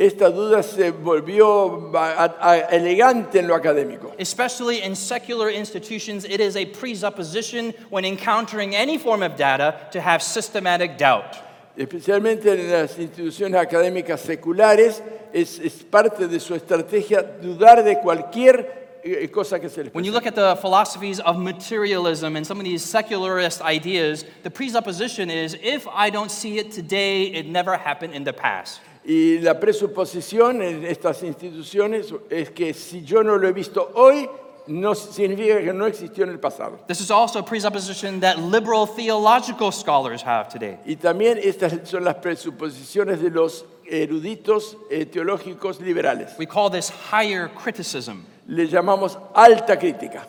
Esta duda se volvió a- a- elegante en lo académico. especially in secular institutions. It is a presupposition when encountering any form of data to have systematic doubt. Especialmente en las instituciones académicas seculares, es, es parte de su estrategia dudar de cualquier eh, cosa que se les When you look at the philosophies of materialism and some of these secularist ideas, the presupposition is if I don't see it today, it never happened in the past. Y la presuposición en estas instituciones es que si yo no lo he visto hoy, no significa que no existió en el pasado. This is also a presupposition that liberal theological scholars have today. Y también estas son las presuposiciones de los eruditos eh, teológicos liberales. We call this higher criticism. Le llamamos alta crítica.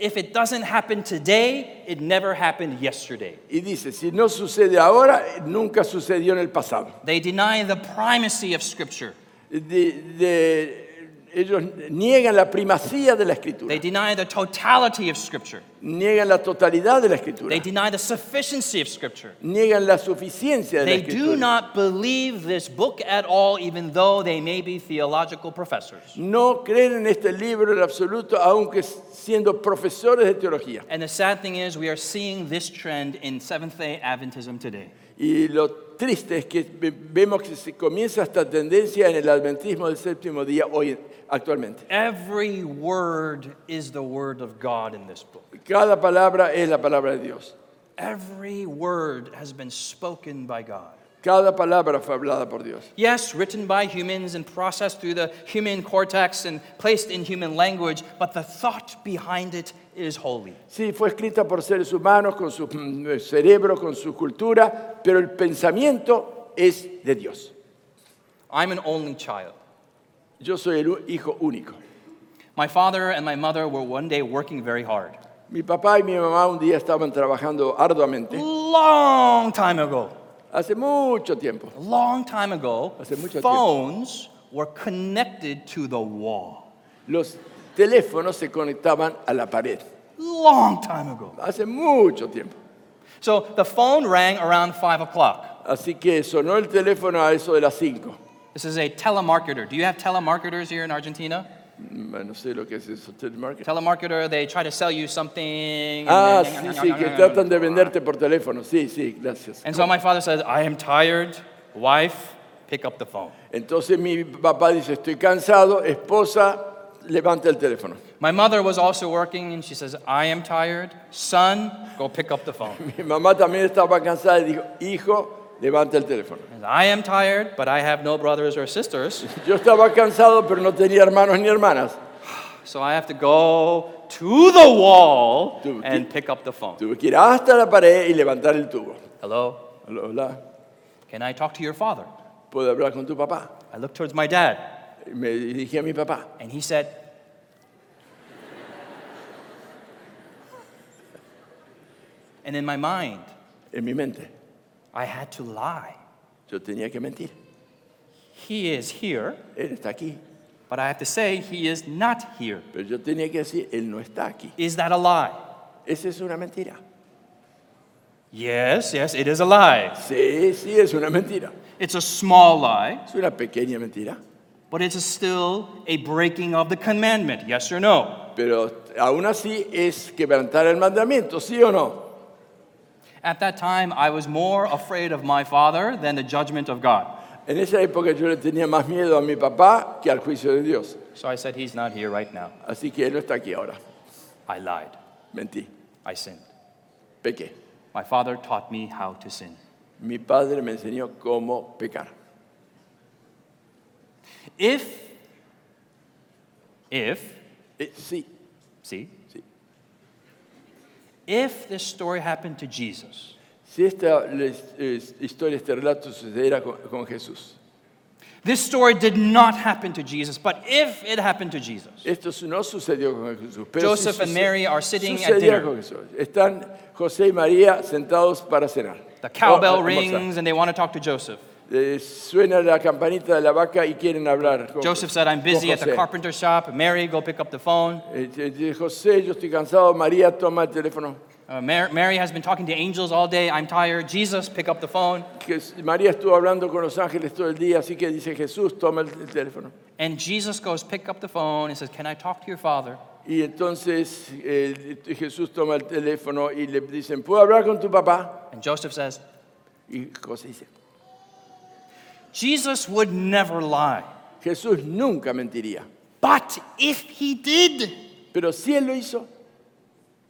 If it doesn't happen today, it never happened yesterday. Y dice, si no sucede ahora, nunca sucedió en el pasado. They deny the primacy of Scripture. De- de- ellos niegan la primacía de la escritura, They deny the totality of Scripture. niegan la totalidad de la escritura, They deny the sufficiency of Scripture. niegan la suficiencia de la They do escritura. not believe this book at all, even though they may be theological professors. No creen en este libro en absoluto, aunque siendo profesores de teología. And the sad thing is, we are seeing this trend in Seventh day Adventism today. Y lo triste es que ve- vemos que se comienza esta tendencia en el adventismo del séptimo día hoy actualmente. Every word is the word of God in this book. Cada palabra es la palabra de Dios. Every word has been spoken by God. Cada palabra fue hablada por Dios. Yes, written by humans and processed through the human cortex and placed in human language, but the thought behind it is holy. Sí, fue escrita por seres humanos con su mm, cerebro, con su cultura, pero el pensamiento es de Dios. I'm an only child. Yo soy el hijo único. My father and my mother were one day working very hard. Mi papá y mi mamá un día estaban trabajando arduamente, Long time ago, hace mucho tiempo. a long time ago, Hace mucho tiempo. phones were connected to the wall. Los teléfonos se conectaban a la pared, Long time ago. hace mucho tiempo. So the phone rang around five o'clock. Así que sonó el teléfono a eso de las 5. This is a telemarketer. Do you have telemarketers here in Argentina? No sé lo que es eso, telemarketing. Telemarketer, they try to sell you something. Ah, sí, sí, que tratan de venderte por teléfono. Sí, sí, gracias. And so my father says, I am tired. Wife, pick up the phone. Entonces mi papá dice, estoy cansado, esposa, levanta el teléfono. My mother was also working and she says, I am tired. Son, go pick up the phone. Mi mamá también estaba cansada y dijo, hijo, levanta el teléfono. And I am tired, but I have no brothers or sisters. Yo estaba cansado, pero no tenía hermanos ni hermanas. So I have to go to the wall Tú- and pick up the phone. Tuve que ir hasta la pared y levantar el tubo. Hello? Hola, hola, Can I talk to your father? ¿puedo hablar con tu papá? I look towards my dad Me dirigí a mi papá. and he said, And in my mind, En mi mente, I had to lie. yo tenía que mentir. He is here, Él está aquí. but I have to say he is not here. Pero yo tenía que decir, él no está aquí. Is that a lie? Esa es una mentira. Yes, yes, it is a lie. Sí, sí, es una mentira. It's a small lie, Es una pequeña mentira. But it's still a breaking of the commandment. Yes or no? Pero aún así es quebrantar el mandamiento, ¿sí o no? At that time, I was more afraid of my father than the judgment of God. En esa época yo le tenía más miedo a mi papá que al juicio de Dios. So I said, He's not here right now. Así que él no está aquí ahora. I lied. Mentí, I sinned. pequé. My father taught me how to sin. Mi padre me enseñó cómo pecar. If, if, Eh, sí, see, sí. if this story happened to Jesus, Si esta les- historia, este relato sucediera con, con Jesús, this story did not happen to Jesus, but if it happened to Jesus, esto su- no sucedió con Jesús. Pero sí Joseph and suce- Mary are sitting at sucediera dinner. con Jesús. Están José y María sentados para cenar. The cowbell O- almorzar. rings and they want to talk to Joseph. Eh, suena la campanita de la vaca y quieren hablar. con- Joseph said, I'm con busy at the José. carpenter shop. Mary, go pick up the phone. Eh, eh, José, yo estoy cansado. María, toma el teléfono. Uh, Mar- Mary has been talking to angels all day. I'm tired. Jesus, pick up the phone. Jes- María estuvo hablando con los ángeles todo el día, así que dice Jesús, toma el, el teléfono. And Jesus goes, pick up the phone and says, Can I talk to your father? Y entonces eh, Jesús toma el teléfono y le dicen, ¿puedo hablar con tu papá? And Joseph says, Y José dice, Jesus would never lie. Jesús nunca mentiría. But if he did, Pero si él lo hizo,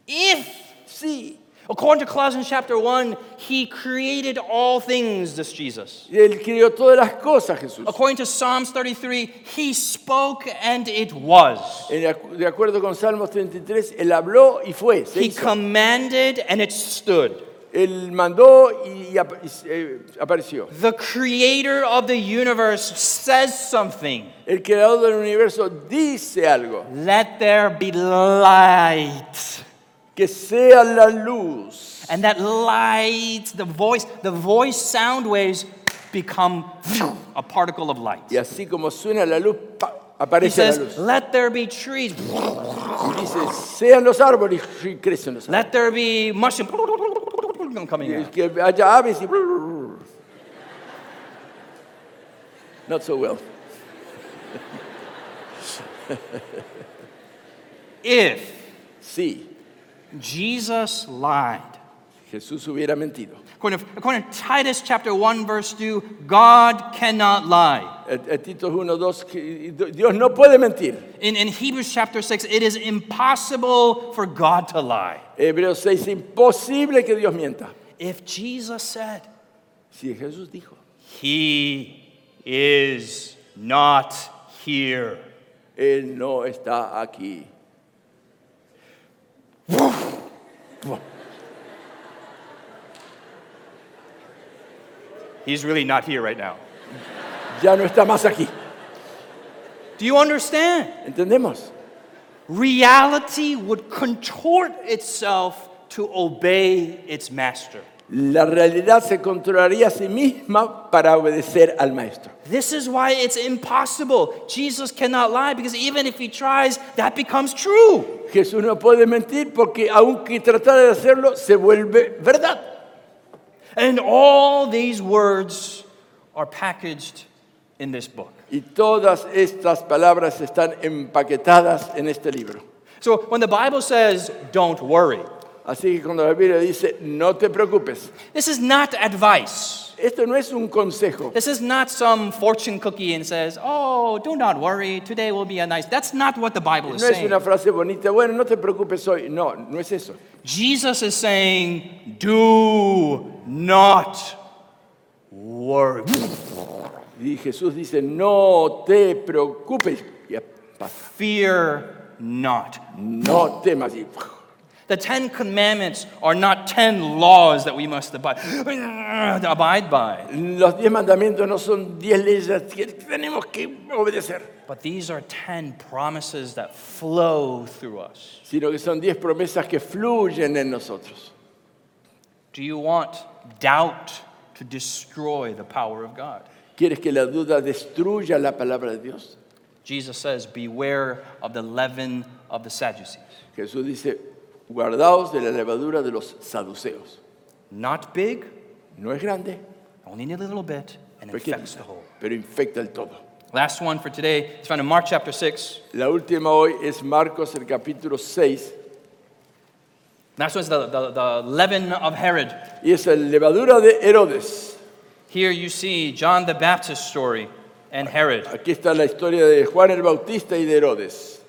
if, sí. according to Colossians chapter 1, he created all things, this Jesus. Él crió todas las cosas, Jesús. According to Psalms 33, he spoke and it was. De acuerdo con Salmos 33, él habló y fue. He hizo. commanded and it stood. Él mandó y, ap- y, eh, apareció. The creator of the universe says something. El creador del universo dice algo. Let there be light. Que sea la luz. And that light, the voice, the voice sound waves become a particle of light. Y así como suena la luz, pa, He aparece la says, luz. Let there be trees. Y dice, sean los árboles y crecen los árboles. Let there be mushroom coming out. haya aves. Not so well. If Sí, Jesus lied, Jesús hubiera mentido. according to, according to Titus chapter 1, verse 2, God cannot lie. Eh, eh, el, el Tito 1, 2, Dios no puede mentir. In, in Hebrews chapter 6, it is impossible for God to lie. Hebreos 6, imposible que Dios mienta. If Jesus said, Si Jesús dijo, He is not here. Él no está aquí. He's really not here right now. Ya no está más aquí. Do you understand? ¿Entendemos? Reality would contort itself to obey its master. La realidad se controlaría a sí misma para obedecer al Maestro. This is why it's impossible. Jesus cannot lie because even if he tries, that becomes true. Jesús no puede mentir porque aunque tratara de hacerlo, se vuelve verdad. And all these words are packaged in this book. Y todas estas palabras están empaquetadas en este libro. So when the Bible says, don't worry, Así que cuando la Biblia dice, no te preocupes, this is not advice. esto no es un consejo. This is not some fortune cookie and says, oh, do not worry, today will be a nice. That's not what the Bible is No es saying. una frase bonita, bueno, no te preocupes hoy. No, no es eso. Jesus is saying, do not worry. Y Jesús dice, no te preocupes. Y pasa. Fear not. No temas. Y The Ten Commandments are not ten laws that we must abide, by, Los diez mandamientos no son diez leyes que tenemos que obedecer, but these are ten promises that flow through us. sino que son diez promesas que fluyen en nosotros. Do you want doubt to destroy the power of God? ¿Quieres que la duda destruya la palabra de Dios? Jesus says, Beware of the leaven of the Sadducees. Jesús dice, guardaos de la levadura de los saduceos. Not big, No es grande, only a little bit, and infects the pequeñita, whole. pero infecta el todo. Last one for today is found in Mark chapter 6. La última hoy es Marcos, el capítulo 6, Last one is the, the, the leaven of Herod. y es la levadura de Herodes. Here you see John the Baptist's story and Herod. Aquí está la historia de Juan el Bautista y de Herodes.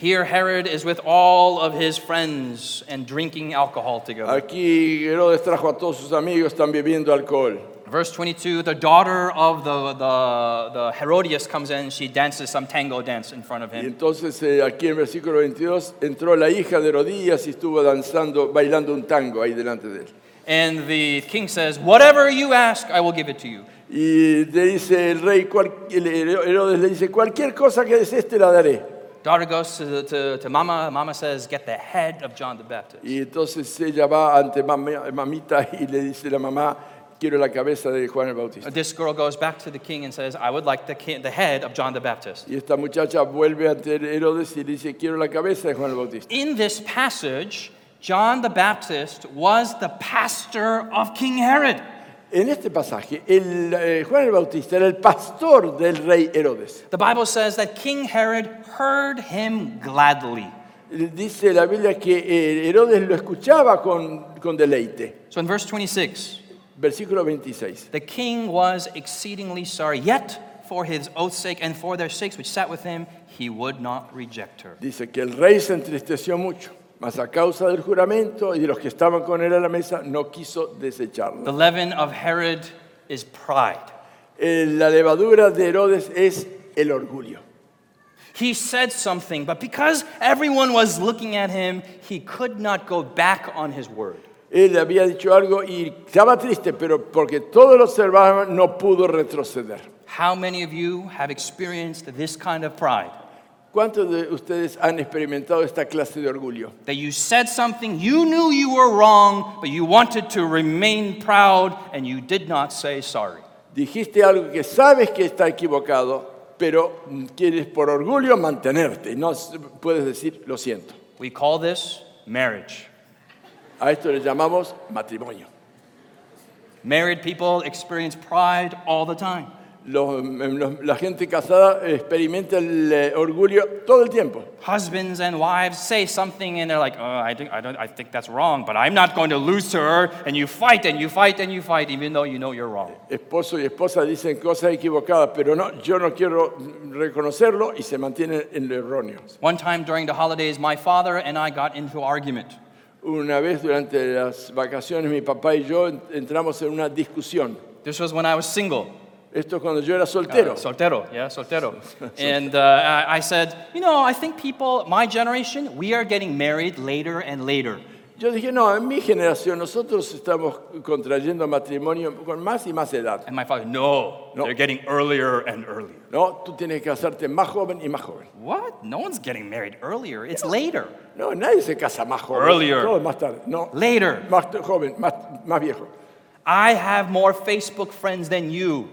Here Herod is with all of his friends and drinking alcohol together. Aquí Herodes trajo a todos sus amigos, están bebiendo alcohol. Verse 22 the daughter of the, the, the Herodias comes in, she dances some tango dance in front of Y him. entonces eh, aquí en versículo 22 entró la hija de Herodías y estuvo danzando, bailando un tango ahí delante de él. And the king says, Whatever you ask, I will give it to you. Y le dice el rey, cual- el Herodes le dice, cualquier cosa que desees te la daré. Daughter goes to, to, to mama. Mama says, Get the head of John the Baptist. Y entonces ella va ante mami- mamita y le dice la mamá, quiero la cabeza de Juan el Bautista. This girl goes back to the king and says, I would like the, king, the head of John the Baptist. Y esta muchacha vuelve ante Herodes y dice, quiero la cabeza de Juan el Bautista. In this passage, John the Baptist was the pastor of King Herod. En este pasaje, el, eh, Juan el Bautista era el pastor del rey Herodes. The Bible says that King Herod heard him gladly. Dice la Biblia que eh, Herodes lo escuchaba con, con deleite. So in verse 26, Versículo 26. the king was exceedingly sorry, yet for his oath's sake and for their sakes which sat with him, he would not reject her. Dice que el rey se entristeció mucho, mas a causa del juramento y de los que estaban con él a la mesa, no quiso The desecharla. leaven of Herod is pride. Eh, La levadura de Herodes es el orgullo. He said something, but because everyone was looking at him, he could not go back on his word. Él había dicho algo y estaba triste, pero porque todos lo observaban, no pudo retroceder. How many of you have experienced this kind of pride? ¿Cuántos de ustedes han experimentado esta clase de orgullo? That you said something, you knew you were wrong, but you wanted to remain proud and you did not say sorry. Dijiste algo que sabes que está equivocado, pero quieres por orgullo mantenerte no puedes decir lo siento. We call this marriage. A esto le llamamos matrimonio. Married people experience pride all the time. Los- los- la gente casada experimenta el eh, orgullo todo el tiempo. Husbands and wives say something and they're like, oh, I, think, I, don't, I think that's wrong, but I'm not going to lose her. And you fight and you fight and you fight, even though you know you're wrong. Esposo y esposa dicen cosas equivocadas, pero no, yo no quiero reconocerlo y se mantienen en lo erróneo. One time during the holidays, my father and I got into argument. Una vez durante las vacaciones mi papá y yo entramos en una discusión. This was when I was single. Esto es cuando yo era soltero. Uh, soltero, yeah, soltero. and uh, I I said, you know, I think people, my generation, we are getting married later and later. Yo dije, no, en mi generación nosotros estamos contrayendo matrimonio con más y más edad. And my father, no, No. they're getting earlier and earlier. No, tú tienes que casarte más joven y más joven. What? No one's getting married earlier. It's later. No, nadie se casa más joven. Earlier. Todo más tarde. No, Later. más joven, más, más viejo. I have more Facebook friends than you.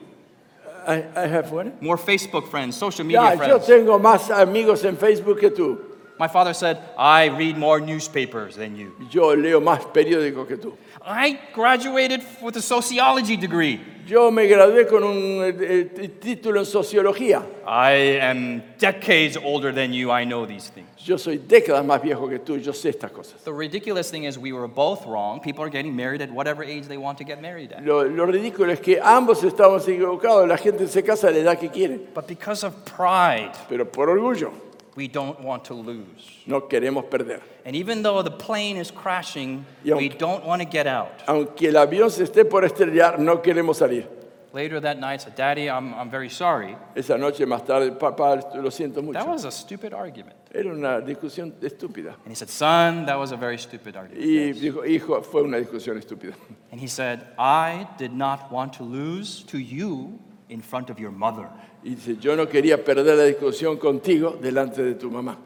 I, I have what? More Facebook friends, social media Ya, yo friends. tengo más amigos en Facebook que tú. My father said, I read more newspapers than you. Yo leo más periódicos que tú. I graduated with a sociology degree. Yo me gradué con un eh, eh, título en sociología. I am decades older than you. I know these things. Yo soy décadas más viejo que tú. Yo sé estas cosas. The ridiculous thing is, we were both wrong. People are getting married at whatever age they want to get married at. Lo, lo ridículo es que ambos estamos equivocados. La gente se casa a la edad que quiere. But because of pride, Pero por orgullo we don't want to lose. no queremos perder. And even though the plane is crashing, Y we aunque- don't want to get out. Aunque el avión se esté por estrellar, no queremos salir. Later that night, said, Daddy, I'm, I'm very sorry. Esa noche más tarde, papá, lo siento mucho. That was a stupid argument. Era una discusión estúpida. And he said, Son, that was a very stupid argument. Y Yes. dijo, hijo, fue una discusión estúpida. And he said, I did not want to lose to you in front of your mother. Y dice, yo no quería perder la discusión contigo delante de tu mamá.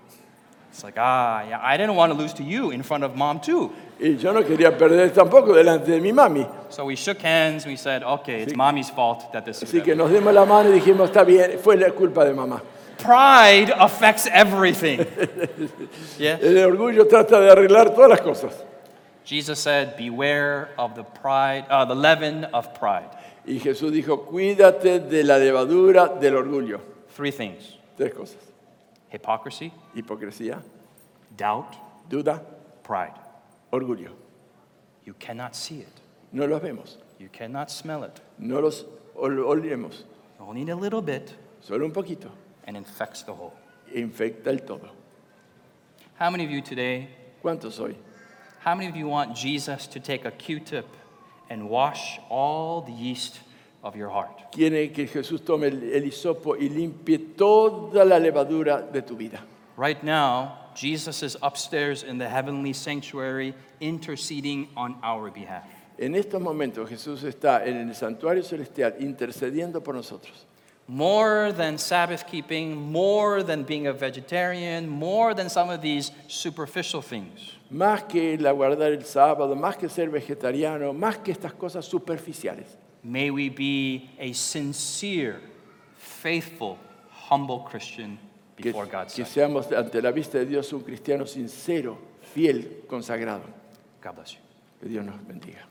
It's like, ah, yeah, I didn't want to lose to you in front of mom, too. Y yo no quería perder tampoco delante de mi mami. So we shook hands. We said, okay, it's mommy's fault that this is Así que nos dimos la mano y dijimos, está bien, fue la culpa de mamá. Pride affects everything. yeah. El orgullo trata de arreglar todas las cosas. Jesus said, beware of the pride, uh, the leaven of pride. Y Jesús dijo, cuídate de la levadura del orgullo. Three things Tres cosas. hypocrisy, Hipocresía, doubt, duda, pride. Orgullo. You cannot see it, No los vemos, you cannot smell it. no los ol- olemos, only a little bit solo un poquito. and infects the whole. Infecta el todo. How many of you today, ¿Cuántos soy? how many of you want Jesus to take a Q tip and wash all the yeast of your heart? Quiere que Jesús tome el, el hisopo y limpie toda la levadura de tu vida. Right now, Jesus is upstairs in the heavenly sanctuary interceding on our behalf. En estos momentos Jesús está en el santuario celestial intercediendo por nosotros. More than Sabbath keeping, more than being a vegetarian, more than some of these superficial things. Más que el aguardar el sábado, más que ser vegetariano, más que estas cosas superficiales. May we be a sincere, faithful, humble Christian Que, before God's que sight. seamos ante la vista de Dios un cristiano sincero, fiel, consagrado. God bless you. Que Dios nos bendiga.